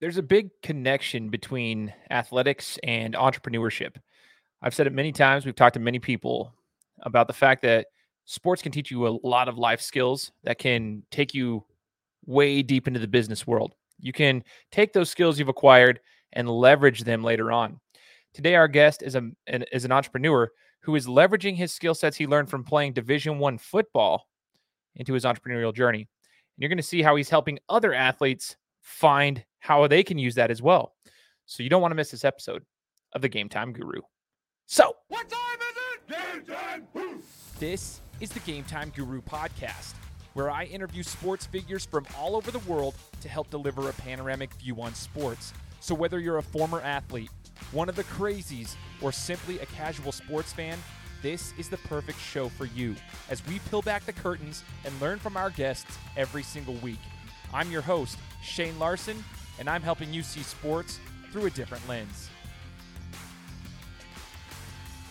there's a big connection between athletics and entrepreneurship. I've said it many times. We've talked to many people about the fact that sports can teach you a lot of life skills that can take you way deep into the business world. You can take those skills you've acquired and leverage them later on. Today, our guest is a an, is an entrepreneur who is leveraging his skill sets he learned from playing Division One football into his entrepreneurial journey. And you're going to see how he's helping other athletes find how they can use that as well. So you don't want to miss this episode of the Game Time Guru. So, What time is it? Game time! this is the Game Time Guru podcast, where I interview sports figures from all over the world to help deliver a panoramic view on sports. So, whether you're a former athlete, one of the crazies, or simply a casual sports fan, this is the perfect show for you as we peel back the curtains and learn from our guests every single week. I'm your host, Shane Larson, and I'm helping you see sports through a different lens.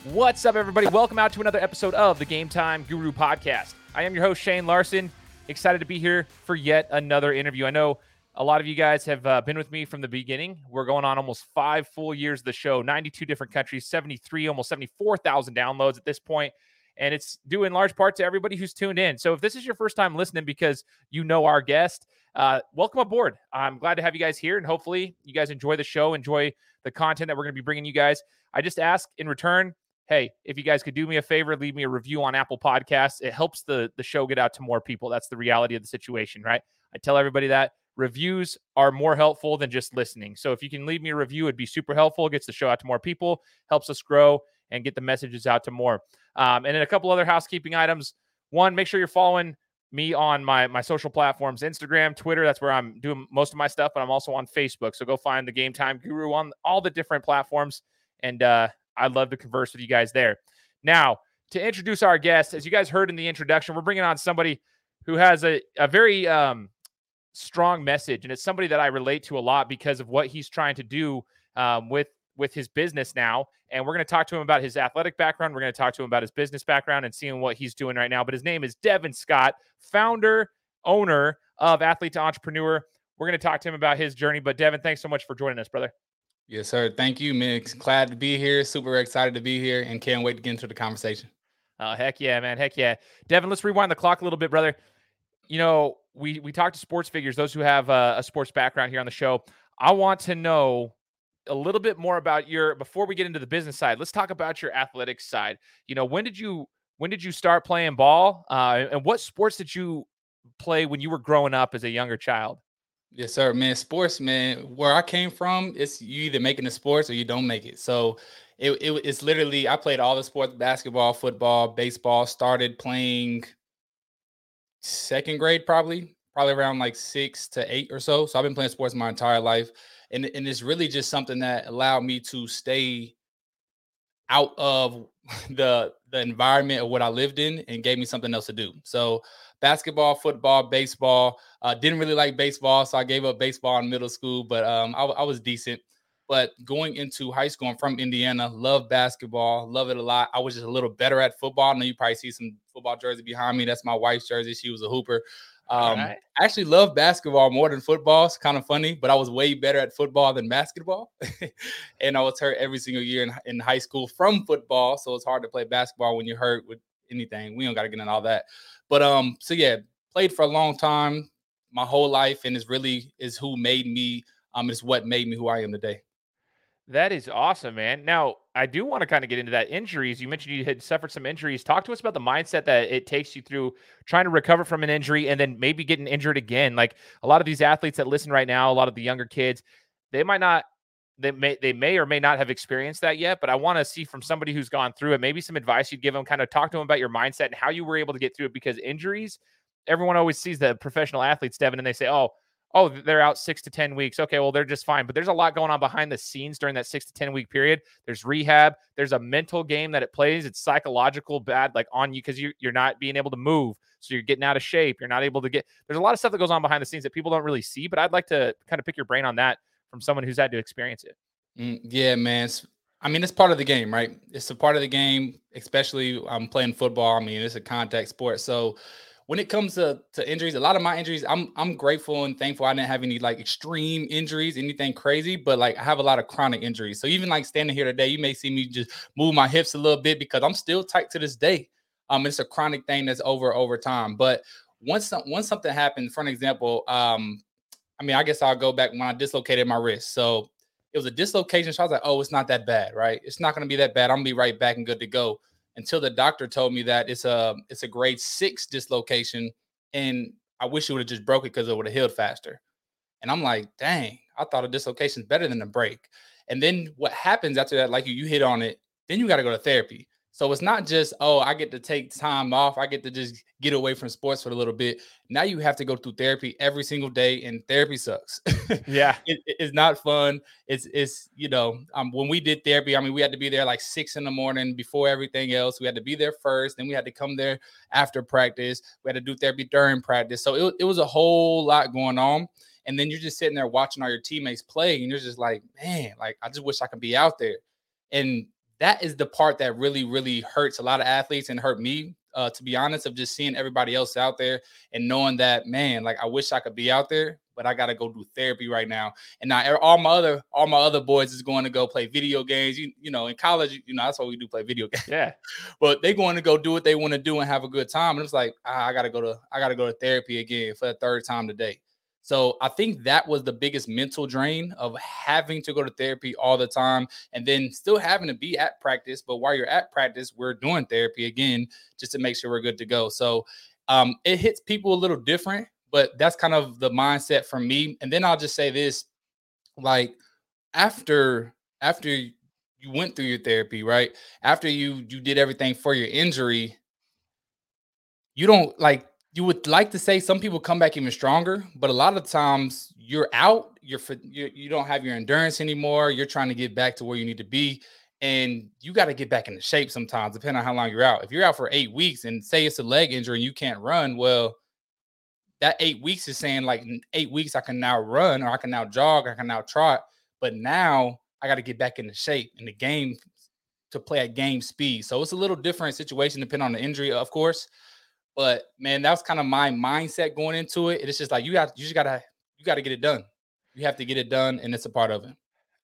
What's up, everybody? Welcome out to another episode of the Game Time Guru podcast. I am your host, Shane Larson. Excited to be here for yet another interview. I know a lot of you guys have uh, been with me from the beginning. We're going on almost five full years of the show, 92 different countries, 73, almost 74,000 downloads at this point. And it's due in large part to everybody who's tuned in. So if this is your first time listening because you know our guest, uh, welcome aboard. I'm glad to have you guys here. And hopefully you guys enjoy the show, enjoy the content that we're going to be bringing you guys. I just ask in return, hey, if you guys could do me a favor, leave me a review on Apple Podcasts. It helps the the show get out to more people. That's the reality of the situation, right? I tell everybody that reviews are more helpful than just listening. So if you can leave me a review, it'd be super helpful. It gets the show out to more people, helps us grow and get the messages out to more. Um, and then a couple other housekeeping items. One, make sure you're following me on my my social platforms, Instagram, Twitter. That's where I'm doing most of my stuff, but I'm also on Facebook. So go find the Game Time Guru on all the different platforms, and uh, I'd love to converse with you guys there. Now, to introduce our guest, as you guys heard in the introduction, we're bringing on somebody who has a a very um, strong message, and it's somebody that I relate to a lot because of what he's trying to do um, with with his business now. And we're going to talk to him about his athletic background. We're going to talk to him about his business background and seeing what he's doing right now. But his name is Devin Scott, founder, owner of Athlete to Entrepreneur. We're going to talk to him about his journey. But Devin, thanks so much for joining us, brother. Yes, sir. Thank you, man. Glad to be here. Super excited to be here and can't wait to get into the conversation. Oh, heck yeah, man. Heck yeah. Devin, let's rewind the clock a little bit, brother. You know, we we talk to sports figures, those who have a, a sports background here on the show. I want to know a little bit more about your before we get into the business side. Let's talk about your athletics side. You know, when did you when did you start playing ball? Uh, and what sports did you play when you were growing up as a younger child? Yes, sir, man. Sports, man. Where I came from, it's you either making the sports or you don't make it. So it, it it's literally I played all the sports: basketball, football, baseball. Started playing second grade, probably, probably around like six to eight or so. So I've been playing sports my entire life, and and it's really just something that allowed me to stay out of the the environment of what I lived in and gave me something else to do. So basketball, football, baseball. Uh, didn't really like baseball, so I gave up baseball in middle school, but um, I, I was decent. But going into high school, I'm from Indiana, love basketball, love it a lot. I was just a little better at football. I know you probably see some football jersey behind me. That's my wife's jersey. She was a hooper. Um, right. I actually love basketball more than football. It's kind of funny, but I was way better at football than basketball. and I was hurt every single year in, in high school from football. So it's hard to play basketball when you're hurt with anything. We don't got to get into all that. But um, so yeah, played for a long time, my whole life, and it's really is who made me. Um, is what made me who I am today. That is awesome, man. Now, I do want to kind of get into that injuries. You mentioned you had suffered some injuries. Talk to us about the mindset that it takes you through trying to recover from an injury and then maybe getting injured again. Like a lot of these athletes that listen right now, a lot of the younger kids, they might not they may they may or may not have experienced that yet, but I want to see from somebody who's gone through it, maybe some advice you'd give them, kind of talk to them about your mindset and how you were able to get through it because injuries, everyone always sees the professional athletes, Devin, and they say, Oh, oh, they're out six to 10 weeks. Okay, well, they're just fine. But there's a lot going on behind the scenes during that six to 10 week period. There's rehab, there's a mental game that it plays. It's psychological bad, like on you because you, you're not being able to move. So you're getting out of shape. You're not able to get, there's a lot of stuff that goes on behind the scenes that people don't really see. But I'd like to kind of pick your brain on that from someone who's had to experience it. Mm, yeah, man. It's- I mean, it's part of the game, right? It's a part of the game, especially I'm playing football. I mean, it's a contact sport. So when it comes to, to injuries, a lot of my injuries, I'm I'm grateful and thankful I didn't have any like extreme injuries, anything crazy, but like I have a lot of chronic injuries. So even like standing here today, you may see me just move my hips a little bit because I'm still tight to this day. Um, it's a chronic thing that's over over time. But once once something happened, for an example, um, I mean, I guess I'll go back when I dislocated my wrist. So it was a dislocation. So I was like, oh, it's not that bad, right? It's not to be that bad. I'm gonna be right back and good to go. Until the doctor told me that it's a it's a grade six dislocation, and I wish it would have just broke it because it would have healed faster. And I'm like, dang, I thought a dislocation is better than a break. And then what happens after that, like you, you hit on it, then you got to go to therapy. So it's not just, oh, I get to take time off. I get to just get away from sports for a little bit. Now you have to go through therapy every single day, and therapy sucks. Yeah. it, it's not fun. It's it's you know, um, when we did therapy, I mean, we had to be there like six in the morning before everything else. We had to be there first, then we had to come there after practice. We had to do therapy during practice. So it, it was a whole lot going on. And then you're just sitting there watching all your teammates play, and you're just like, man, like I just wish I could be out there. And that is the part that really, really hurts a lot of athletes and hurt me, uh, to be honest, of just seeing everybody else out there and knowing that, man, like I wish I could be out there, but I gotta go do therapy right now. And now all my other all my other boys is going to go play video games. You, you know, in college, you know, that's what we do, play video games. Yeah. but they going to go do what they want to do and have a good time. And it's like, ah, I gotta go to I gotta go to therapy again for the third time today. So I think that was the biggest mental drain of having to go to therapy all the time and then still having to be at practice. But while you're at practice, we're doing therapy again just to make sure we're good to go. So um, it hits people a little different, but that's kind of the mindset for me. And then I'll just say this like after after you went through your therapy, right? After you you did everything for your injury, you don't like you would like to say some people come back even stronger, but a lot of times you're out, you're, you're you don't have your endurance anymore. You're trying to get back to where you need to be, and you got to get back into shape sometimes, depending on how long you're out. If you're out for eight weeks and say it's a leg injury and you can't run, well, that eight weeks is saying like eight weeks I can now run or I can now jog, I can now trot, but now I got to get back into shape in the game to play at game speed. So it's a little different situation depending on the injury, of course. But man, that was kind of my mindset going into it. It's just like you got you just gotta you gotta get it done. You have to get it done, and it's a part of it.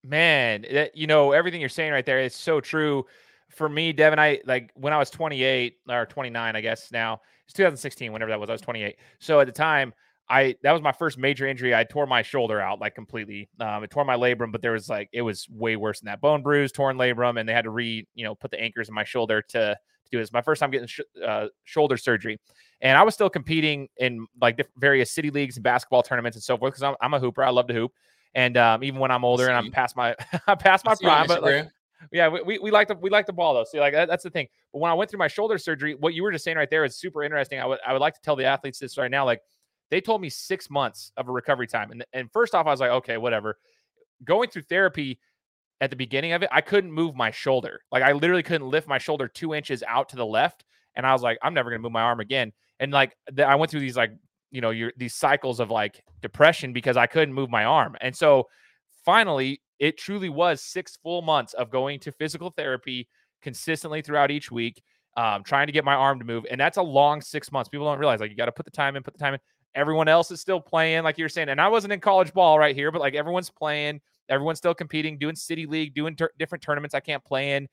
Man, that, you know everything you're saying right there. It's so true. For me, Devin, I like when I was 28 or 29, I guess now it's 2016, whenever that was. I was 28. So at the time, I that was my first major injury. I tore my shoulder out like completely. Um, it tore my labrum, but there was like it was way worse than that. Bone bruise, torn labrum, and they had to re you know put the anchors in my shoulder to do this. My first time getting sh- uh, shoulder surgery, and I was still competing in like various city leagues and basketball tournaments and so forth because I'm, I'm, a hooper. I love to hoop, and um, even when I'm older and I'm past my I past my prime, but like, yeah, we, we, we like the we like the ball though. So like that, that's the thing. But when I went through my shoulder surgery, what you were just saying right there is super interesting. I would I would like to tell the athletes this right now. Like they told me six months of a recovery time, and and first off, I was like, okay, whatever. Going through therapy at the beginning of it, I couldn't move my shoulder. Like I literally couldn't lift my shoulder two inches out to the left. And I was like, I'm never gonna move my arm again. And like the, I went through these like, you know, your these cycles of like depression because I couldn't move my arm. And so finally, it truly was six full months of going to physical therapy consistently throughout each week, um, trying to get my arm to move. And that's a long six months. People don't realize like you got to put the time in, put the time in. Everyone else is still playing, like you're saying. And I wasn't in college ball right here, but like everyone's playing Everyone's still competing, doing city league, doing ter- different tournaments I can't play in.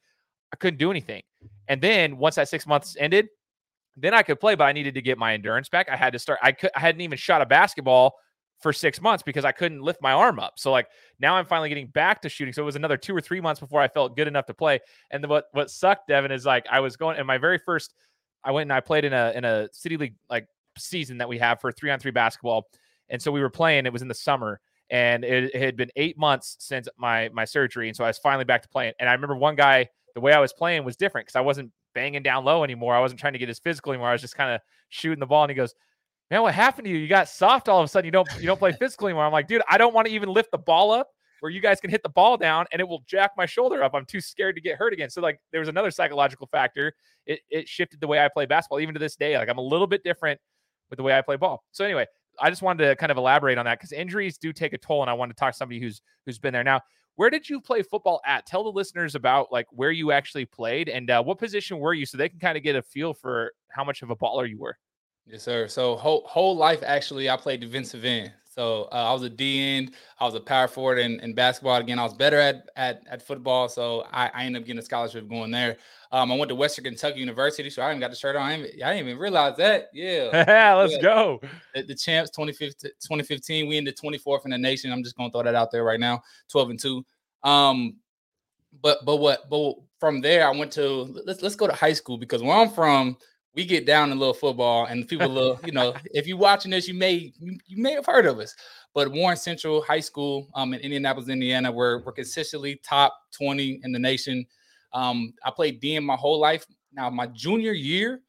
I couldn't do anything. And then once that six months ended, then I could play, but I needed to get my endurance back. I had to start. I could. I hadn't even shot a basketball for six months because I couldn't lift my arm up. So like now I'm finally getting back to shooting. So it was another two or three months before I felt good enough to play. And the, what what sucked, Devin, is like I was going in my very first. I went and I played in a in a city league like season that we have for three on three basketball, and so we were playing. It was in the summer, and it, it, had been eight months since my my surgery, and so I was finally back to playing. And I remember one guy, the way I was playing was different because I wasn't banging down low anymore. I wasn't trying to get as physical anymore. I was just kind of shooting the ball, and he goes, "Man, what happened to you? You got soft all of a sudden. You don't you don't play physical anymore." I'm like, "Dude, I don't want to even lift the ball up." Where you guys can hit the ball down and it will jack my shoulder up. I'm too scared to get hurt again. So like there was another psychological factor. It it shifted the way I play basketball. Even to this day, like I'm a little bit different with the way I play ball. So anyway, I just wanted to kind of elaborate on that because injuries do take a toll, and I wanted to talk to somebody who's who's been there. Now, where did you play football at? Tell the listeners about like where you actually played and uh, what position were you, so they can kind of get a feel for how much of a baller you were. Yes, sir. So whole whole life actually, I played defensive end. So uh, I was a D end. I was a power forward in, in basketball. Again, I was better at at, at football, so I, I ended up getting a scholarship going there. Um, I went to Western Kentucky University, so I even got the shirt on. I didn't, I didn't even realize that. Yeah, let's yeah. go. The, the, champs 2015, 2015, we ended 24th in the nation. I'm just gonna throw that out there right now, 12 and two. Um, but but what but from there I went to let's let's go to high school because where I'm from, we get down a little football and people little, you know, if you're watching this, you may you, you, may have heard of us. But Warren Central High School um in Indianapolis, Indiana, we're we're consistently top 20 in the nation. Um, I played D in my whole life. Now, my junior year,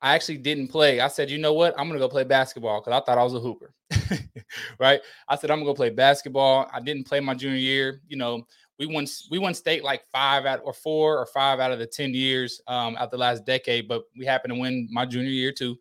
I actually didn't play. I said, you know what? I'm gonna go play basketball because I thought I was a hooper. right. I said I'm gonna go play basketball. I didn't play my junior year. You know, we won we won state like five out or four or five out of the 10 years um out the last decade, but we happened to win my junior year too.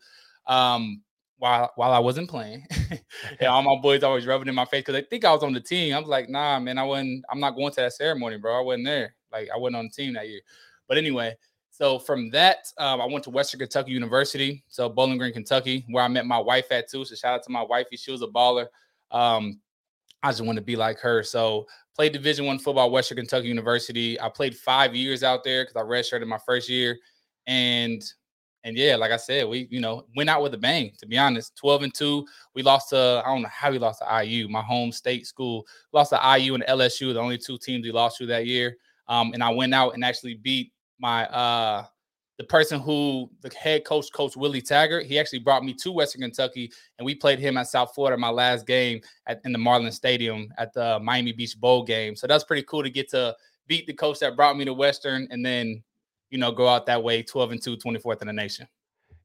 Um while while I wasn't playing. and all my boys always rubbing in my face because they think I was on the team. I was like, nah, man, I wasn't, I'm not going to that ceremony, bro. I wasn't there. Like I wasn't on the team that year. But anyway, so from that, um, I went to Western Kentucky University, so Bowling Green, Kentucky, where I met my wife at too. So shout out to my wifey. She was a baller. Um, I just want to be like her. So played Division One football, Western Kentucky University. I played five years out there because I redshirted my first year, and and yeah, like I said, we you know went out with a bang. To be honest, twelve and two. We lost to I don't know how we lost to IU, my home state school. Lost to IU and LSU, the only two teams we lost to that year. Um, and I went out and actually beat my uh the person who the head coach, Coach Willie Taggart, he actually brought me to Western Kentucky, and we played him at South Florida my last game at, in the Marlin Stadium at the Miami Beach Bowl game. So that's pretty cool to get to beat the coach that brought me to Western, and then you know go out that way, 12 and 2, 24th in the nation.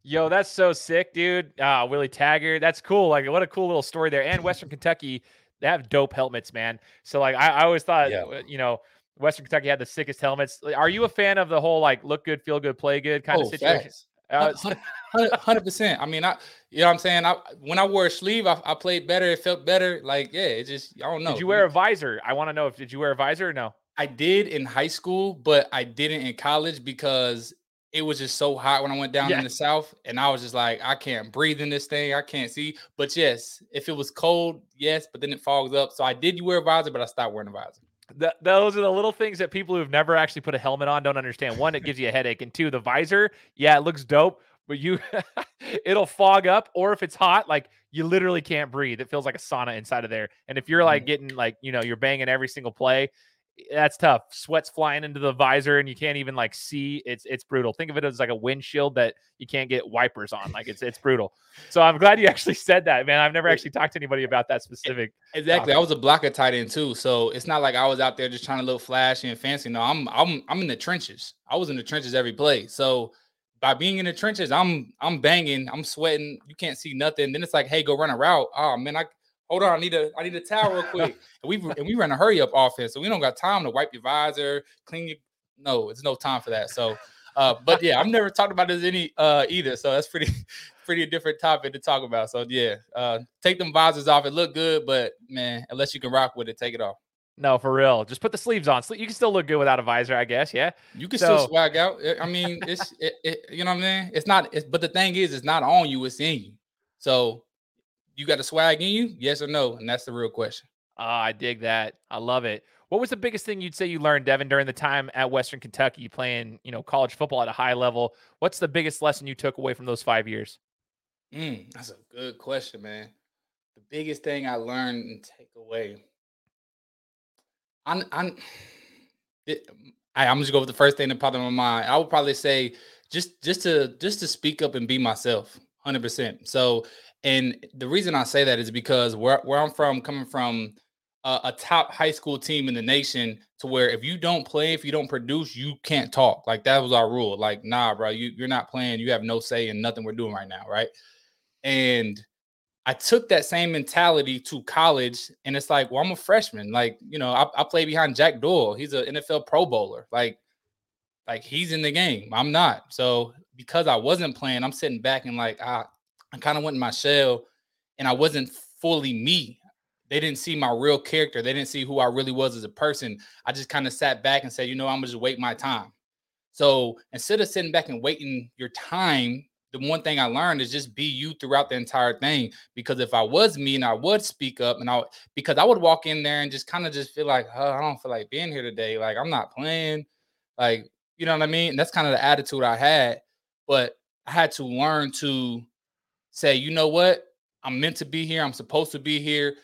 Yo, that's so sick, dude. Uh, Willie Taggart, that's cool. Like, what a cool little story there. And Western Kentucky, they have dope helmets, man. So, like, I, I always thought, yeah. you know, Western Kentucky had the sickest helmets. Are you a fan of the whole like look good, feel good, play good kind oh, of situation? Uh, hundred percent. I mean, I you know what I'm saying. I when I wore a sleeve, I, I, played better. It felt better. Like yeah, it just I don't know. Did you wear a visor? I want to know if did you wear a visor or no? I did in high school, but I didn't in college because it was just so hot when I went down yeah. in the south, and I was just like, I can't breathe in this thing. I can't see. But yes, if it was cold, yes, but then it fogs up. So I did wear a visor, but I stopped wearing a visor those are the little things that people who've never actually put a helmet on don't understand. One, it gives you a headache, and two, the visor, yeah, it looks dope, but you it'll fog up, or if it's hot, like you literally can't breathe. It feels like a sauna inside of there. And if you're like mm-hmm. getting like you know you're banging every single play, that's tough. Sweat's flying into the visor and you can't even like see. It's it's brutal. Think of it as like a windshield that you can't get wipers on. Like it's it's brutal. So I'm glad you actually said that, man. I've never actually talked to anybody about that specific. Exactly. Topic. I was a blocker tight end too, so it's not like I was out there just trying to look flashy and fancy. No, I'm I'm I'm in the trenches. I was in the trenches every play. So by being in the trenches, I'm I'm banging, I'm sweating. You can't see nothing. Then it's like, hey, go run a route. Oh man, I hold on, I need a I need a towel real quick. and we and we run a hurry up offense, so we don't got time to wipe your visor, clean your. No, it's no time for that. So, uh, but yeah, I've never talked about this any uh either. So that's pretty pretty a different topic to talk about. So yeah, uh, take them visors off. It look good, but man, unless you can rock with it, take it off. No, for real. Just put the sleeves on. You can still look good without a visor, I guess. Yeah. You can so, still swag out. I mean, it's it, it, you know what I mean. It's not. It's, but the thing is, it's not on you. It's in you. So you got a swag in you? Yes or no? And that's the real question. Oh, I dig that. I love it. What was the biggest thing you'd say you learned, Devin, during the time at Western Kentucky playing, you know, college football at a high level? What's the biggest lesson you took away from those five years? Mm, that's a good question, man. The biggest thing I learned and take away. I'm, I'm, it, I, I'm just going to go with the first thing that popped in my mind. I would probably say just, just to, just to speak up and be myself, hundred percent. So and the reason I say that is because where, where I'm from, coming from a, a, top high school team in the nation, to where if you don't play, if you don't produce, you can't talk. Like that was our rule. Like, nah, bro, you, you're not playing. You have no say in nothing we're doing right now, right? And I took that same mentality to college, and it's like, well, I'm a freshman. Like, you know, I, I play behind Jack Doyle. He's an NFL Pro Bowler. Like, like he's in the game. I'm not. So because I wasn't playing, I'm sitting back and like, ah, I kind of went in my shell and I wasn't fully me. They didn't see my real character. They didn't see who I really was as a person. I just kind of sat back and said, you know, I'm gonna just wait my time. So instead of sitting back and waiting your time, the one thing I learned is just be you throughout the entire thing. Because if I was me and I would speak up and I because I would walk in there and just kind of just feel like, oh, I don't feel like being here today. Like I'm not playing. Like, you know what I mean? And that's kind of the attitude I had. But I had to learn to say, you know what? I'm meant to be here. I'm supposed to be here.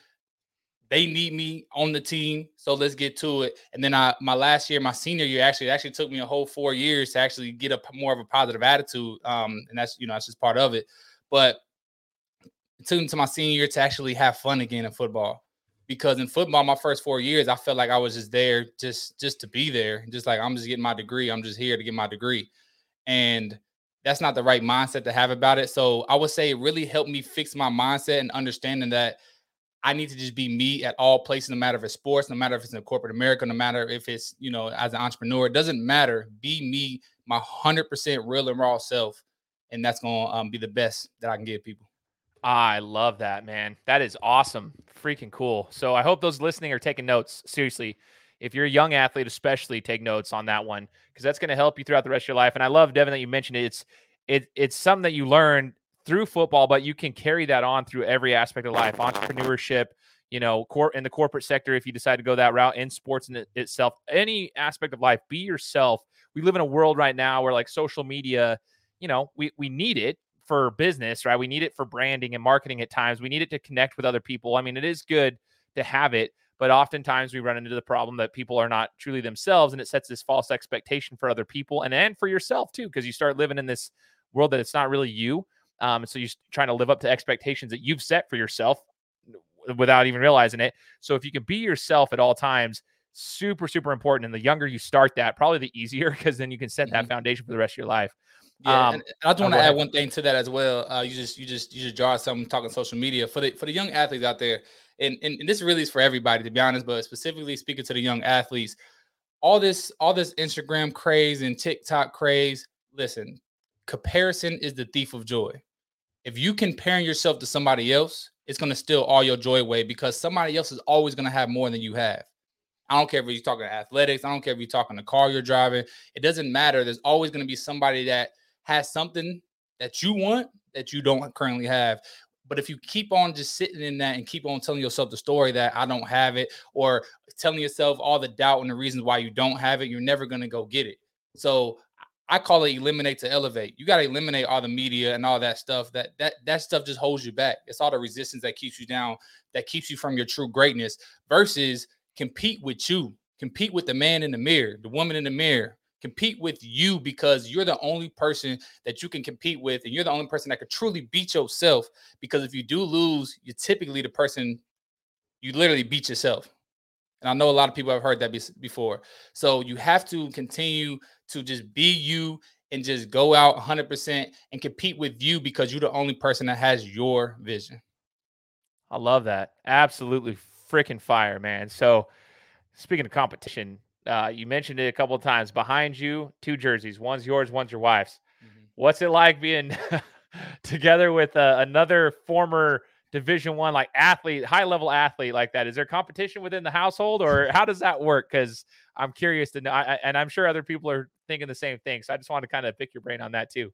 They need me on the team, so let's get to it. And then I, my last year, my senior year, actually, actually took me a whole four years to actually get a more of a positive attitude. Um, and that's you know that's just part of it. But it took me to my senior year to actually have fun again in football, because in football, my first four years, I felt like I was just there just just to be there, just like I'm just getting my degree. I'm just here to get my degree, and that's not the right mindset to have about it. So I would say it really helped me fix my mindset and understanding that I need to just be me at all places, no matter if it's sports, no matter if it's in corporate America, no matter if it's, you know, as an entrepreneur, it doesn't matter. Be me, my 100% real and raw self. And that's going to um, be the best that I can give people. I love that, man. That is awesome. Freaking cool. So I hope those listening are taking notes. Seriously, if you're a young athlete, especially take notes on that one because that's going to help you throughout the rest of your life. And I love Devin that you mentioned it. It's it, it's something that you learn through football, but you can carry that on through every aspect of life, entrepreneurship, you know, cor- in the corporate sector, if you decide to go that route in sports in it itself, any aspect of life, be yourself. We live in a world right now where like social media, you know, we, we need it for business, right? We need it for branding and marketing at times. We need it to connect with other people. I mean, it is good to have it, but oftentimes we run into the problem that people are not truly themselves and it sets this false expectation for other people and and for yourself too, because you start living in this world that it's not really you. Um, so you're trying to live up to expectations that you've set for yourself without even realizing it. So if you can be yourself at all times, super, super important. And the younger you start that, probably the easier because then you can set that mm-hmm. foundation for the rest of your life. Yeah, um, I just want to add one thing to that as well. Uh, you just you just you just draw something talking social media for the for the young athletes out there, and, and and this really is for everybody to be honest, but specifically speaking to the young athletes, all this all this Instagram craze and TikTok craze. Listen, comparison is the thief of joy if you comparing yourself to somebody else, it's going to steal all your joy away because somebody else is always going to have more than you have. I don't care if you're talking athletics. I don't care if you're talking the car you're driving. It doesn't matter. There's always going to be somebody that has something that you want that you don't currently have. But if you keep on just sitting in that and keep on telling yourself the story that I don't have it, or telling yourself all the doubt and the reasons why you don't have it, you're never going to go get it. So I call it eliminate to elevate. You got to eliminate all the media and all that stuff. That that that stuff just holds you back. It's all the resistance that keeps you down, that keeps you from your true greatness. Versus compete with you, compete with the man in the mirror, the woman in the mirror. Compete with you because you're the only person that you can compete with, and you're the only person that could truly beat yourself. Because if you do lose, you're typically the person you literally beat yourself. And I know a lot of people have heard that before. So you have to continue to just be you and just go out 100% and compete with you because you're the only person that has your vision. I love that. Absolutely freaking fire, man. So, speaking of competition, uh, you mentioned it a couple of times. Behind you, two jerseys. One's yours, one's your wife's. Mm-hmm. What's it like being together with uh, another former division one like athlete high level athlete like that is there competition within the household or how does that work because i'm curious to know I, and i'm sure other people are thinking the same thing so i just want to kind of pick your brain on that too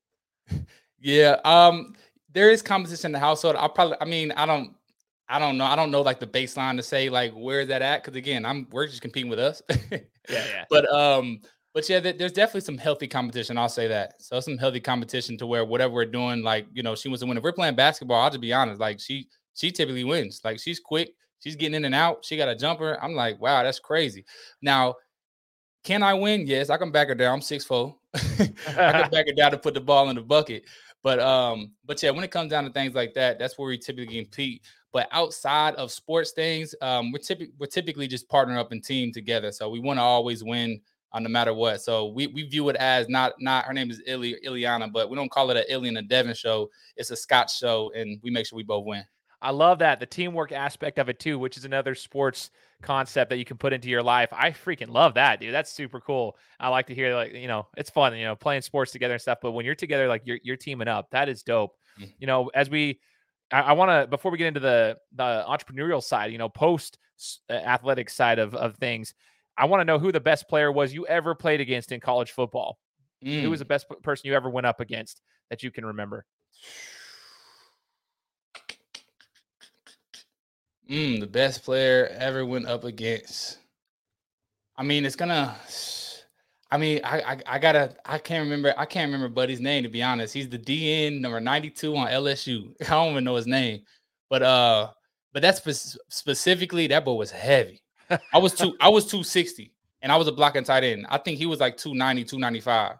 yeah um there is competition in the household i'll probably i mean i don't i don't know i don't know like the baseline to say like where's that at because again i'm we're just competing with us yeah yeah but um but yeah, there's definitely some healthy competition. I'll say that. So some healthy competition to where whatever we're doing, like you know, she wants to win. If we're playing basketball, I'll just be honest. Like she, she typically wins. Like she's quick. She's getting in and out. She got a jumper. I'm like, wow, that's crazy. Now, can I win? Yes, I can back her down. I'm six four. I can back her down to put the ball in the bucket. But um, but yeah, when it comes down to things like that, that's where we typically compete. But outside of sports things, um, we're typically we're typically just partner up and team together. So we want to always win uh, no matter what. So we, we view it as not not her name is Illy Iliana, but we don't call it a Illy and a Devin show. It's a Scott show, and we make sure we both win. I love that the teamwork aspect of it too, which is another sports concept that you can put into your life. I freaking love that, dude. That's super cool. I like to hear like you know it's fun, you know, playing sports together and stuff. But when you're together, like you're you're teaming up, that is dope. Mm-hmm. You know, as we, I, I want to before we get into the the entrepreneurial side, you know, post athletic side of of things. I want to know who the best player was you ever played against in college football. Mm. Who was mm. the best person you ever went up against? that you can remember? Mm, the best player ever went up against. I mean, it's gonna. I mean, I, I, I gotta I can't remember I can't remember Buddy's name to be honest. He's the DN number 92 on LSU. I don't even know his name. But uh but that's spe- specifically that boy was heavy. I was two I was 260 and I was a blocking tight end. I think he was like 290, 295.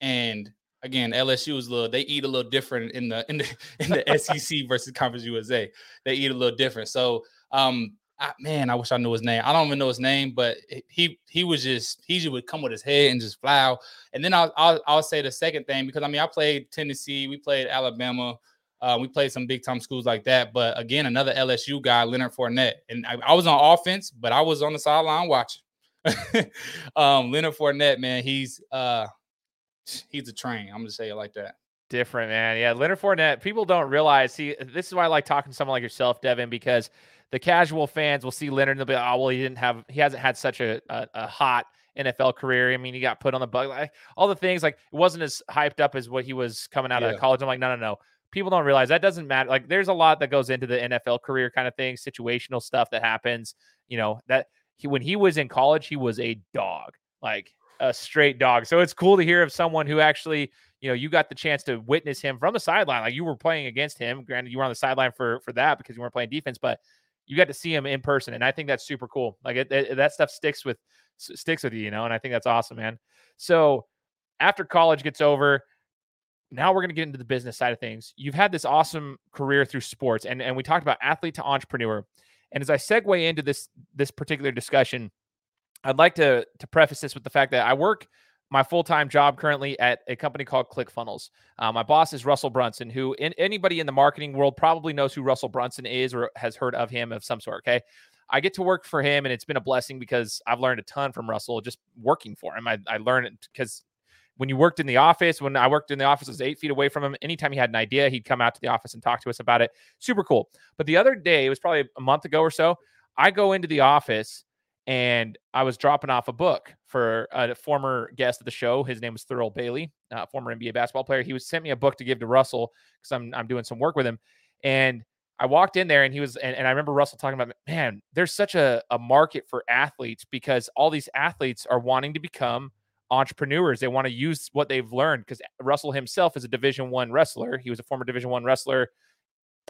And again, LSU is a little they eat a little different in the in the in the SEC versus Conference USA. They eat a little different. So um I, man, I wish I knew his name. I don't even know his name, but he he was just he just would come with his head and just fly out. And then I'll, I'll I'll say the second thing because I mean I played Tennessee, we played Alabama, uh, we played some big time schools like that. But again, another LSU guy, Leonard Fournette, and I, I was on offense, but I was on the sideline watching. um, Leonard Fournette, man, he's uh he's a train. I'm gonna say it like that different, man. Yeah, Leonard Fournette. People don't realize. See, this is why I like talking to someone like yourself, Devin, because the casual fans will see Leonard and they'll be oh, well, he didn't have, he hasn't had such a, a, a hot NFL career. I mean, he got put on the bug, like all the things, like it wasn't as hyped up as what he was coming out yeah. of college. I'm like, no, no, no. People don't realize that doesn't matter. Like, there's a lot that goes into the NFL career kind of thing, situational stuff that happens. You know, that he, when he was in college, he was a dog, like a straight dog. So it's cool to hear of someone who actually, you know, you got the chance to witness him from the sideline. Like you were playing against him. Granted, you were on the sideline for for that because you weren't playing defense, but you got to see him in person, and I think that's super cool. Like it, it, that stuff sticks with sticks with you, you know, and I think that's awesome, man. So after college gets over, now we're going to get into the business side of things. You've had this awesome career through sports, and and we talked about athlete to entrepreneur. And as I segue into this this particular discussion, I'd like to to preface this with the fact that I work my full time job currently at a company called ClickFunnels. Uh, my boss is Russell Brunson, who in, anybody in the marketing world probably knows who Russell Brunson is or has heard of him of some sort. Okay. I get to work for him, and it's been a blessing because I've learned a ton from Russell just working for him. I, I learned it because when you worked in the office, when I worked in the office, I was eight feet away from him. Anytime he had an idea, he'd come out to the office and talk to us about it. Super cool. But the other day, it was probably a month ago or so, I go into the office and I was dropping off a book for a former guest of the show. His name was Thurl Bailey, uh, former NBA basketball player. He was sent me a book to give to Russell because I'm I'm doing some work with him, and I walked in there and he was and, and I remember Russell talking about man, there's such a, a market for athletes because all these athletes are wanting to become entrepreneurs. They want to use what they've learned because Russell himself is a Division One wrestler. He was a former Division One wrestler,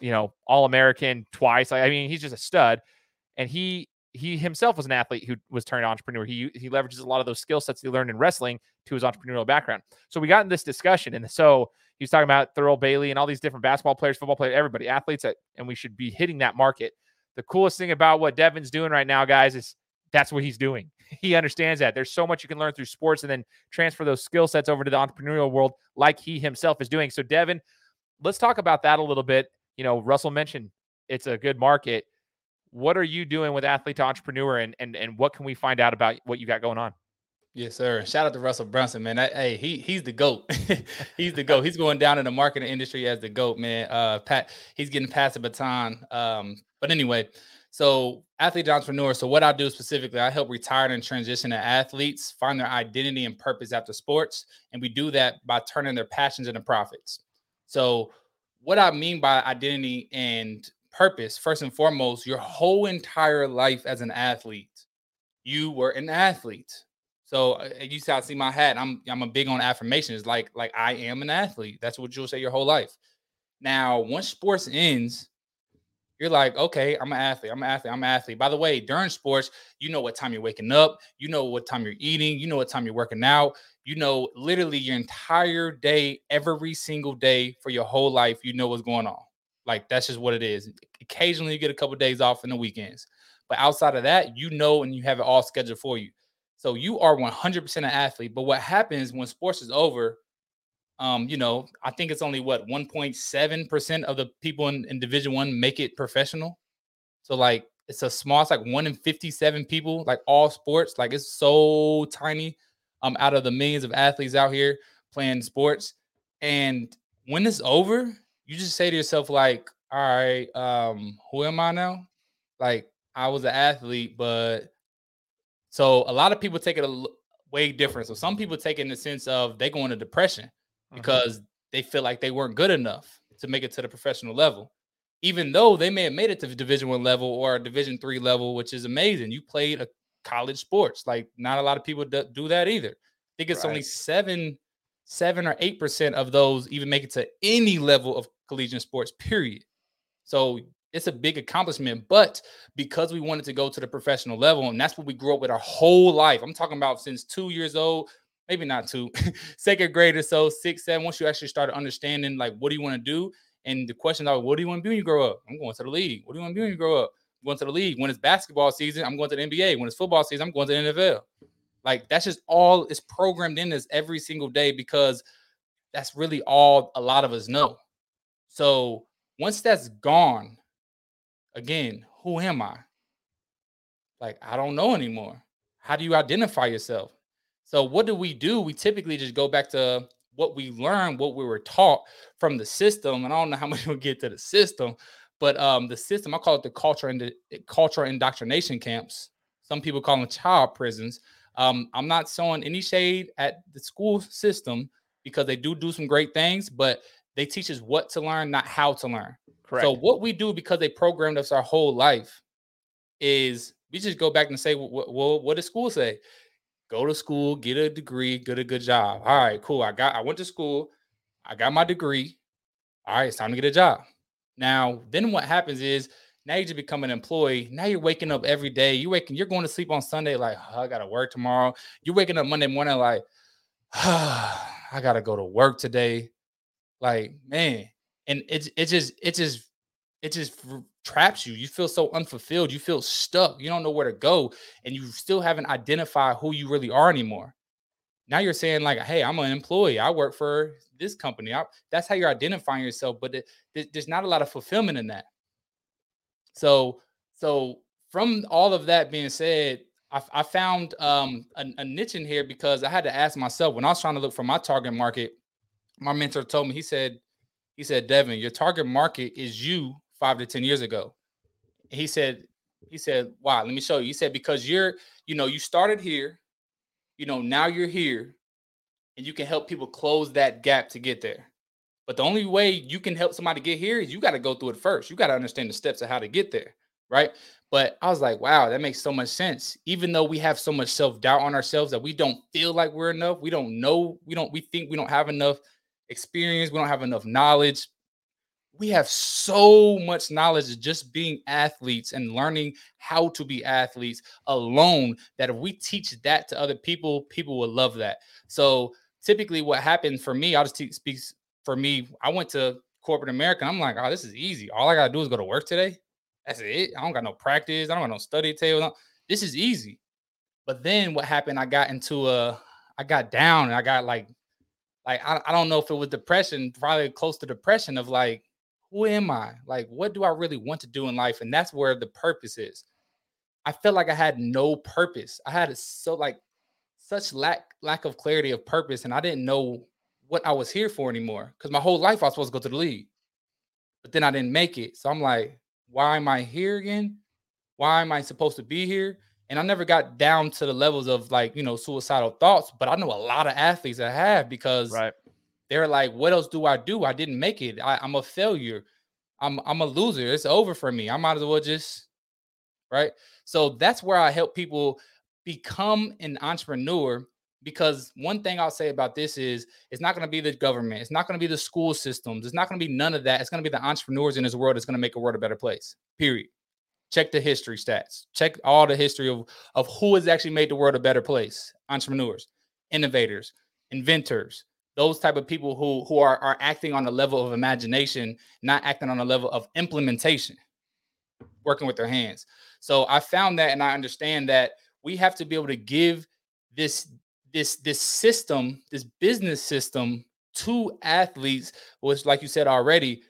you know, All American twice. I mean, he's just a stud, and he he himself was an athlete who was turned entrepreneur. He he leverages a lot of those skill sets he learned in wrestling to his entrepreneurial background. So we got in this discussion, and so he was talking about Thurl Bailey and all these different basketball players, football players, everybody, athletes, that, and we should be hitting that market. The coolest thing about what Devin's doing right now, guys, is that's what he's doing. He understands that there's so much you can learn through sports and then transfer those skill sets over to the entrepreneurial world, like he himself is doing. So, Devin, let's talk about that a little bit. You know, Russell mentioned it's a good market what are you doing with athlete to entrepreneur and and and what can we find out about what you got going on? Yes, sir. Shout out to Russell Brunson, man. hey, he he's the goat. he's the goat. He's going down in the marketing industry as the goat, man. Uh, Pat, he's getting past the baton. Um, but anyway, so athlete entrepreneur. So what I do specifically, I help retired and transition athletes find their identity and purpose after sports, and we do that by turning their passions into profits. So what I mean by identity and purpose first and foremost your whole entire life as an athlete you were an athlete so uh, you see, I see my hat. I'm I'm a big on affirmations. Like like I am an athlete. That's what you'll say your whole life. Now, once sports ends, you're like, okay, I'm an athlete. I'm an athlete. I'm an athlete. By the way, during sports, you know what time you're waking up. You know what time you're eating. You know what time you're working out. You know literally your entire day, every single day for your whole life. You know what's going on. Like that's just what it is. Occasionally you get a couple of days off in the weekends. But outside of that, you know and you have it all scheduled for you. So you are 100% an athlete. But what happens when sports is over, um, you know, I think it's only what 1.7% of the people in, in Division One make it professional. So like it's a small, it's like one in 57 people, like all sports, like it's so tiny um out of the millions of athletes out here playing sports. And when it's over, you just say to yourself, like, all right, um, who am I now? Like, I was an athlete, but so a lot of people take it a way different. So some people take it in the sense of they go into depression mm-hmm. because they feel like they weren't good enough to make it to the professional level even though they may have made it to the division one level or a division three level which is amazing you played a college sports like not a lot of people do that either i think it's right. only seven seven or eight percent of those even make it to any level of collegiate sports period so it's a big accomplishment but because we wanted to go to the professional level and that's what we grew up with our whole life i'm talking about since two years old maybe not two, second grade or so, six, seven. Once you actually started understanding, like, what do you want to do? And the question are, what do you want to be when you grow up? I'm going to the league. What do you want to be when you grow up? I'm going to the league. When it's basketball season, I'm going to the NBA. When it's football season, I'm going to the NFL. Like that's just all is programmed in us every single day because that's really all a lot of us know. So once that's gone, again, who am I? Like, I don't know anymore. How do you identify yourself? So what do we do? We typically just go back to what we learned, what we were taught from the system. And I don't know how much we'll get to the system, but um, the system I call it the culture and the cultural indoctrination camps. Some people call them child prisons. Um, I'm not showing any shade at the school system because they do do some great things, but they teach us what to learn, not how to learn. Correct. So what we do because they programmed us our whole life is we just go back and say, well, what, what does school say? go to school, get a degree, get a good job. All right, cool. I got I went to school, I got my degree. All right, it's time to get a job. Now, then what happens is now you just become an employee. Now you're waking up every day. You waking, you're going to sleep on Sunday, like, oh, I gotta work tomorrow. You're waking up Monday morning, like, oh, I gotta go to work today. Like, man, and it's it just it just it just traps you. You feel so unfulfilled. You feel stuck. You don't know where to go, and you still haven't identified who you really are anymore. Now you're saying like, "Hey, I'm an employee. I work for this company." I, that's how you're identifying yourself. But there's not a lot of fulfillment in that. So, so from all of that being said, I, I found um, a, a niche in here because I had to ask myself when I was trying to look for my target market. My mentor told me he said, he said, Devin, your target market is you five to 10 years ago. He said, he said, wow, let me show you. He said, because you're, you know, you started here, you know, now you're here and you can help people close that gap to get there. But the only way you can help somebody get here is you got to go through it first. You got to understand the steps of how to get there. Right. But I was like, wow, that makes so much sense. Even though we have so much self doubt on ourselves that we don't feel like we're enough, we don't know, we don't, we think we don't have enough experience, we don't have enough knowledge, we have so much knowledge of just being athletes and learning how to be athletes alone that if we teach that to other people, people will love that. So typically, what happened for me, I'll just te- speak for me. I went to corporate America. I'm like, oh, this is easy. All I gotta do is go to work today. That's it. I don't got no practice. I don't got no study table. This is easy. But then what happened? I got into a, I got down and I got like, like I, I don't know if it was depression, probably close to depression of like, who am I? Like, what do I really want to do in life? And that's where the purpose is. I felt like I had no purpose. I had a so like such lack lack of clarity of purpose, and I didn't know what I was here for anymore. Because my whole life I was supposed to go to the league, but then I didn't make it. So I'm like, why am I here again? Why am I supposed to be here? And I never got down to the levels of like you know suicidal thoughts, but I know a lot of athletes that have because right they're like, what else do I do? I didn't make it. I, am a failure. I'm I'm a loser. It's over for me. I might as well just right. So that's where I help people become an entrepreneur because one thing I'll say about this is it's not going to be the government, it's not going to be the school systems, it's not going to be none of that. It's going to be the entrepreneurs in this world that's going to make a world a better place. Period. Check the history stats. Check all the history of, of who has actually made the world a better place. Entrepreneurs, innovators, inventors, those type of people who who are, are acting on the level of imagination not acting on the level of implementation working with their hands so i found that and i understand that we have to be able to give this this this system this business system to athletes which like you said already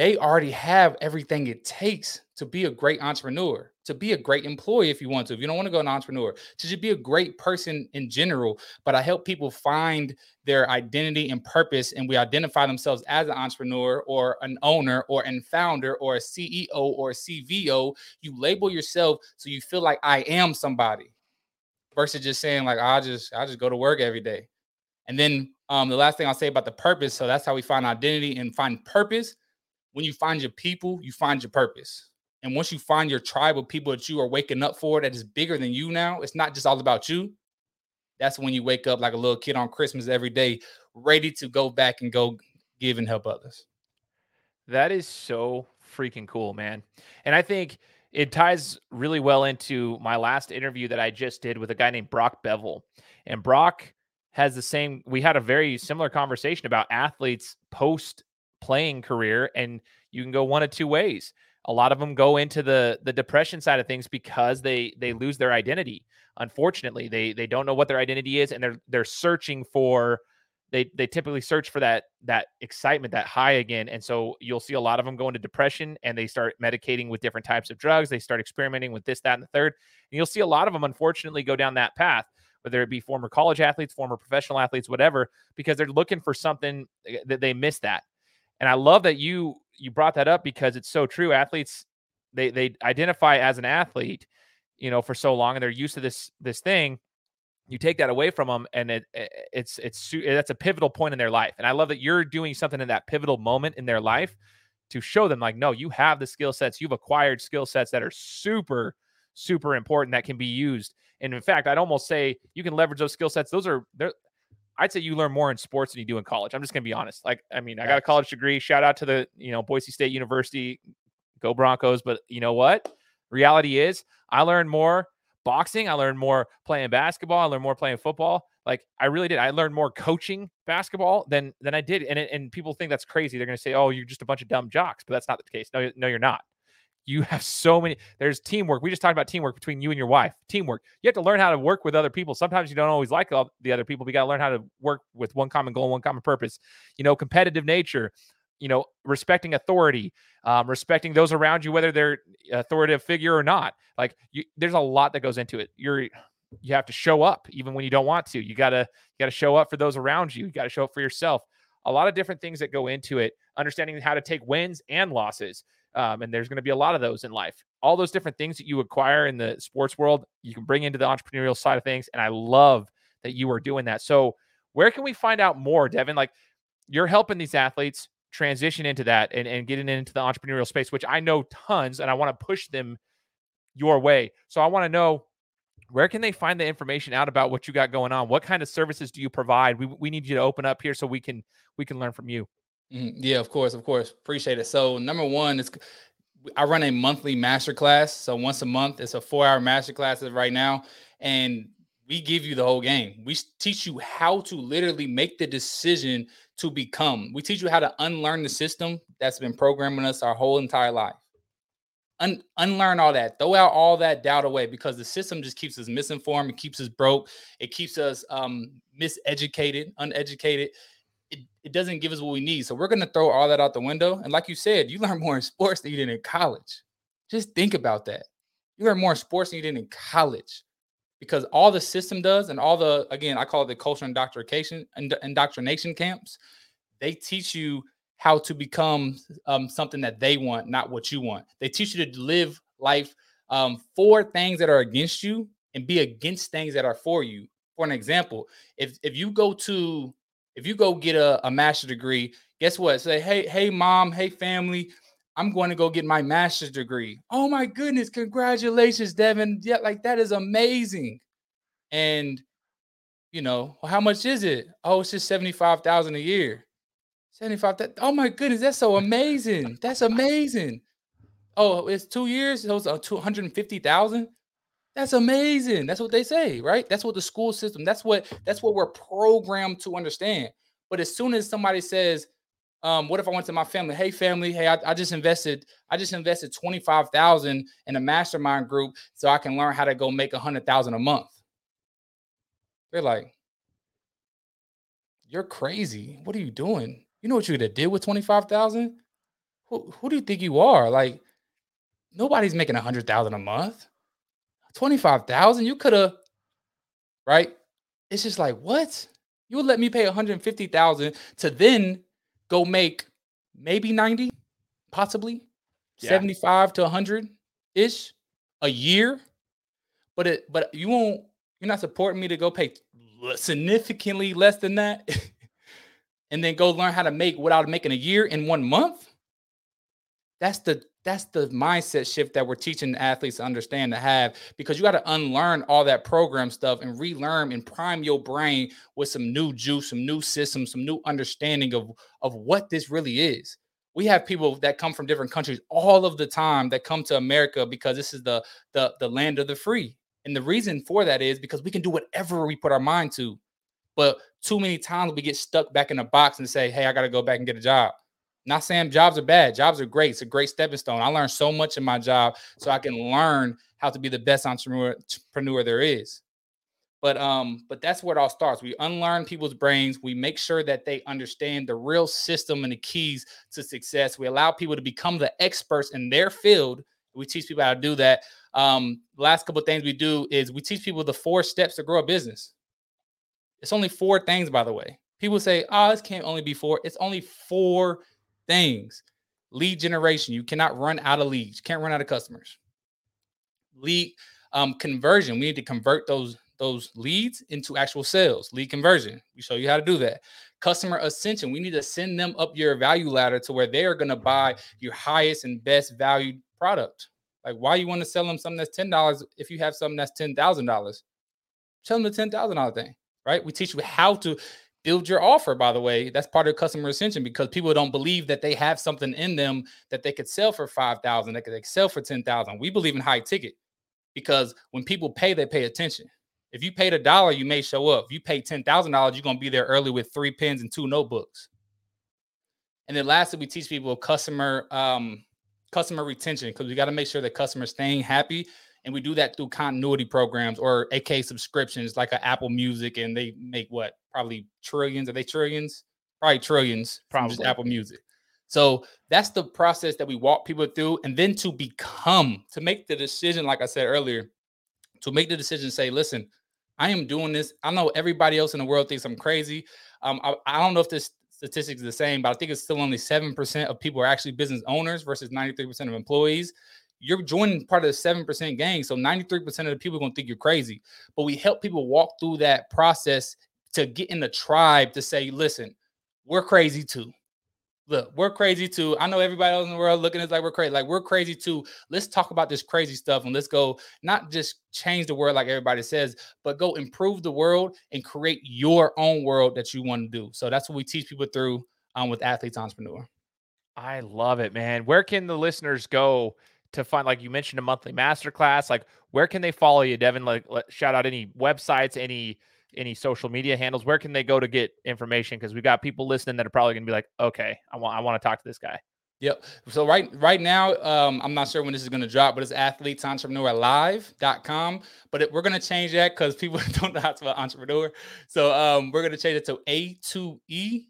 they already have everything it takes to be a great entrepreneur, to be a great employee if you want to. If you don't want to go an entrepreneur, to just be a great person in general. But I help people find their identity and purpose, and we identify themselves as an entrepreneur or an owner or an founder or a CEO or a CVO. You label yourself so you feel like I am somebody versus just saying like I just I just go to work every day. And then Um, the last thing I'll say about the purpose. So that's how we find identity and find purpose. When you find your people, you find your purpose. And once you find your tribe of people that you are waking up for that is bigger than you now, it's not just all about you. That's when you wake up like a little kid on Christmas every day, ready to go back and go give and help others. That is so freaking cool, man. And I think it ties really well into my last interview that I just did with a guy named Brock Bevel. And Brock has the same, we had a very similar conversation about athletes post playing career, and you can go one of two ways. A lot of them go into the the depression side of things because they they lose their identity. Unfortunately, they they don't know what their identity is, and they're they're searching for they they typically search for that that excitement that high again and so you'll see a lot of them go into depression and they start medicating with different types of drugs they start experimenting with this that and the third and you'll see a lot of them unfortunately go down that path whether it be former college athletes former professional athletes whatever because they're looking for something eh, that they miss that and i love that you you brought that up because it's so true athletes they they identify as an athlete you know for so long and they're used to this this thing. You take that away from them and it, it's it's eh, that's a pivotal point in their life. And i love that you're doing something in that pivotal moment in their life to show them like no you have the skill sets you've acquired skill sets that are super super important that can be used. And in fact i'd almost say you can leverage those skill sets those are they're I'd say you learn more in sports than you do in college. I'm just gonna be honest. Like, I mean, I got a college degree. Shout out to the, you know, Boise State University, go Broncos. But you know what? Reality is, I learned more boxing. I learned more playing basketball. I learned more playing football. Like I really did. I learned more coaching basketball than than I did. And and people think that's crazy. They're going to say, "Oh, you're just a bunch of dumb jocks," but that's not the case. No, no, you're not. You have so many. There's teamwork. We just talked about teamwork between you and your wife. Teamwork. You have to learn how to work with other people. Sometimes you don't always like all the other people. But you got to learn how to work with one common goal, one common purpose. You know, competitive nature you know, respecting authority, um, respecting those around you, whether they're authoritative figure or not. Like you, there's a lot that goes into it. You're you have to show up even when you don't want to. You gotta you gotta show up for those around you. You gotta show up for yourself. A lot of different things that go into it. Understanding how to take wins and losses. Um, and there's going to be a lot of those in life. All those different things that you acquire in the sports world, you can bring into the entrepreneurial side of things. And I love that you are doing that. So, where can we find out more, Devin? Like, you're helping these athletes transition into that and, and getting into the entrepreneurial space, which I know tons and I want to push them your way. So I want to know where can they find the information out about what you got going on? What kind of services do you provide? We, we need you to open up here so we can we can learn from you. Mm, yeah, of course, of course. Appreciate it. So number one is I run a monthly master class. So once a month, it's a four hour master class right now. And we give you the whole game. We teach you how to literally make the decision to become. We teach you how to unlearn the system that's been programming us our whole entire life. Un- unlearn all that. Throw out all that doubt away because the system just keeps us misinformed. It keeps us broke. It keeps us um, miseducated, uneducated. It, it doesn't give us what we need. So we're going to throw all that out the window. And like you said, you learn more in sports than you did in college. Just think about that. You learn more in sports than you did in college because all the system does and all the again i call it the culture indoctrination indoctrination camps they teach you how to become um, something that they want not what you want they teach you to live life um, for things that are against you and be against things that are for you for an example if if you go to if you go get a, a master's degree guess what say hey hey mom hey family I'm going to go get my master's degree. Oh my goodness, congratulations, Devin. Yeah, like that is amazing. And you know, well, how much is it? Oh, it's just 75,000 a year. 75 that oh my goodness, that's so amazing. That's amazing. Oh, it's two years, it was uh, 250,000. That's amazing. That's what they say, right? That's what the school system, that's what that's what we're programmed to understand. But as soon as somebody says, um, what if I went to my family? Hey, family, hey, I, I just invested, I just invested 25,000 in a mastermind group so I can learn how to go make a hundred thousand a month. They're like, You're crazy. What are you doing? You know what you could have did with 25,000? Who, who do you think you are? Like, nobody's making a hundred thousand a month. 25,000, you could have, right? It's just like, what? You would let me pay 150,000 to then go make maybe 90, possibly yeah. 75 to 100 ish a year. But it but you won't you're not supporting me to go pay significantly less than that. and then go learn how to make what I would make in a year in one month. That's the that's the mindset shift that we're teaching athletes to understand to have because you got to unlearn all that program stuff and relearn and prime your brain with some new juice, some new systems, some new understanding of of what this really is. We have people that come from different countries all of the time that come to America because this is the the the land of the free. And the reason for that is because we can do whatever we put our mind to. But too many times we get stuck back in a box and say, "Hey, I got to go back and get a job." Not saying jobs are bad. Jobs are great. It's a great stepping stone. I learned so much in my job so I can learn how to be the best entrepreneur, entrepreneur there is. But um, but that's where it all starts. We unlearn people's brains. We make sure that they understand the real system and the keys to success. We allow people to become the experts in their field. We teach people how to do that. Um, last couple things we do is we teach people the four steps to grow a business. It's only four things, by the way. People say, "Oh, this can't only be four. It's only four things. Lead generation. You cannot run out of leads. You can't run out of customers. Lead um, conversion. We need to convert those those leads into actual sales. Lead conversion. We show you how to do that. Customer ascension. We need to send them up your value ladder to where they are going to buy your highest and best valued product. Like, why you want to sell them something that's ten dollars if you have something that's ten thousand dollars? Tell them the ten thousand dollar thing, right? We teach you how to build your offer by the way. That's part of customer ascension because people don't believe that they have something in them that they could sell for 5000 that could sell for 10000 we believe in high ticket because when people pay they pay attention. If you paid a dollar you may show up. If you pay $10000 you're going to be there early with three pens and two notebooks. And then lastly we teach people customer um, customer retention because we got to make sure that customers staying happy and we do that through continuity programs or AK subscriptions like a Apple Music, and they make what probably trillions. Are they trillions? Probably trillions. Probably Apple Music. So that's the process that we walk people through, and then to become to make the decision, like I said earlier, to make the decision, say, listen, I am doing this. I know everybody else in the world thinks I'm crazy. Um, I, I don't know if this statistic is the same, but I think it's still only 7% of people are actually business owners versus 93% of employees you're joining part of the 7% gang. So 93% of the people are going to think you're crazy. But we help people walk through that process to get in the tribe to say, listen, we're crazy too. Look, we're crazy too. I know everybody else in the world looking at us like we're crazy. Like we're crazy too. Let's talk about this crazy stuff and let's go not just change the world like everybody says, but go improve the world and create your own world that you want to do. So that's what we teach people through um, with Athletes Entrepreneur. I love it, man. Where can the listeners go to find like you mentioned a monthly masterclass like where can they follow you devin like shout out any websites any any social media handles where can they go to get information because we've got people listening that are probably going to be like okay i want i want to talk to this guy Yep. So right right now, um, I'm not sure when this is going to drop, but it's athletesentrepreneur.live.com. But it, we're going to change that because people don't know how to spell entrepreneur. So um, we're going to change it to A2E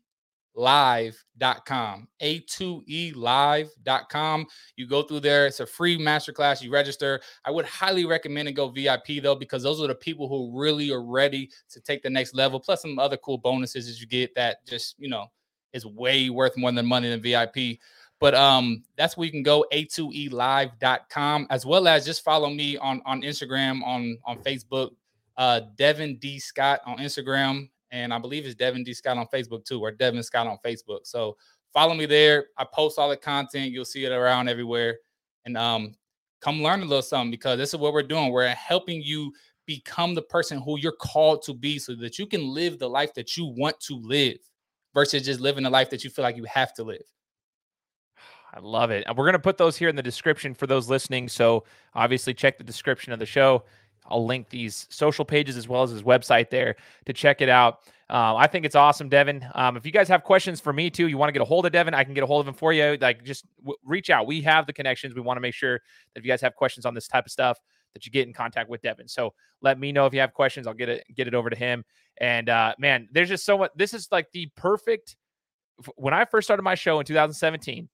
live.com a2e live.com you go through there it's a free masterclass you register. I would highly recommend to go vip though because those are the people who really are ready to take the next level plus some other cool bonuses as you get that just you know is way worth more than money than vip but um that's where you can go a2e live.com as well as just follow me on on instagram on on facebook uh devin d scott on instagram and I believe it's Devin D. Scott on Facebook too, or Devin Scott on Facebook. So follow me there. I post all the content. You'll see it around everywhere. And um, come learn a little something because this is what we're doing. We're helping you become the person who you're called to be so that you can live the life that you want to live versus just living the life that you feel like you have to live. I love it. And we're going to put those here in the description for those listening. So obviously check the description of the show. I'll link these social pages as well as his website there to check it out. Uh, I think it's awesome, Devin. Um, if you guys have questions for me too, you want to get a hold of Devin, I can get a hold of him for you. Like, just w- reach out. We have the connections. We want to make sure that if you guys have questions on this type of stuff, that you get in contact with Devin. So let me know if you have questions. I'll get it get it over to him. And uh, man, there's just so much. This is like the perfect. When I first started my show in 2017,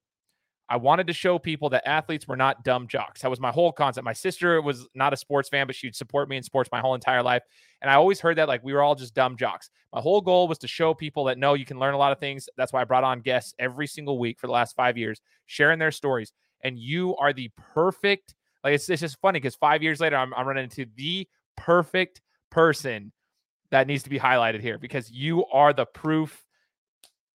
I wanted to show people that athletes were not dumb jocks. That was my whole concept. My sister was not a sports fan, but she'd support me in sports my whole entire life. And I always heard that like we were all just dumb jocks. My whole goal was to show people that no, you can learn a lot of things. That's why I brought on guests every single week for the last five years, sharing their stories. And you are the perfect, like it's, it's just funny because five years later, I'm, I'm running into the perfect person that needs to be highlighted here because you are the proof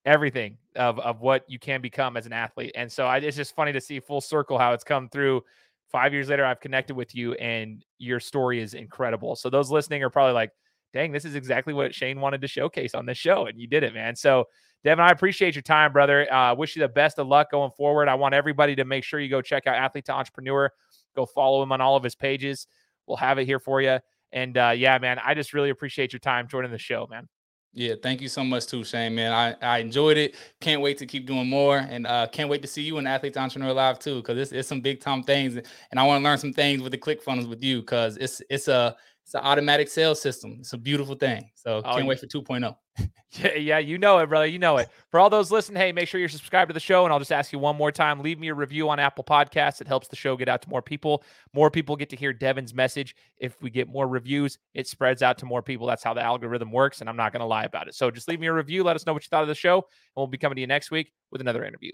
everything of of what you can become as an athlete. And so I, it's just funny to see full circle how it's come through. Five years later, I've connected with you, and your story is incredible. So those listening are probably like, "Dang, this is exactly what Shane wanted to showcase on this show," and you did it, man. So Devin, I appreciate your time, brother. Uh, wish you the best of luck going forward. I want everybody to make sure you go check out Athlete to Entrepreneur. Go follow him on all of his pages. We'll have it here for you. And uh, yeah, man, I just really appreciate your time joining the show, man. Yeah, thank you so much too, Shane. Man, I, I enjoyed it. Can't wait to keep doing more, and uh, can't wait to see you in Athlete Entrepreneur Live too, because it's, it's some big time things, and I want to learn some things with the ClickFunnels with you, because it's it's a it's an automatic sales system. It's a beautiful thing. So oh, can't wait for 2.0. Yeah, yeah, you know it, brother. You know it. For all those listening, hey, make sure you're subscribed to the show. And I'll just ask you one more time leave me a review on Apple Podcasts. It helps the show get out to more people. More people get to hear Devin's message. If we get more reviews, it spreads out to more people. That's how the algorithm works. And I'm not going to lie about it. So just leave me a review. Let us know what you thought of the show. And we'll be coming to you next week with another interview.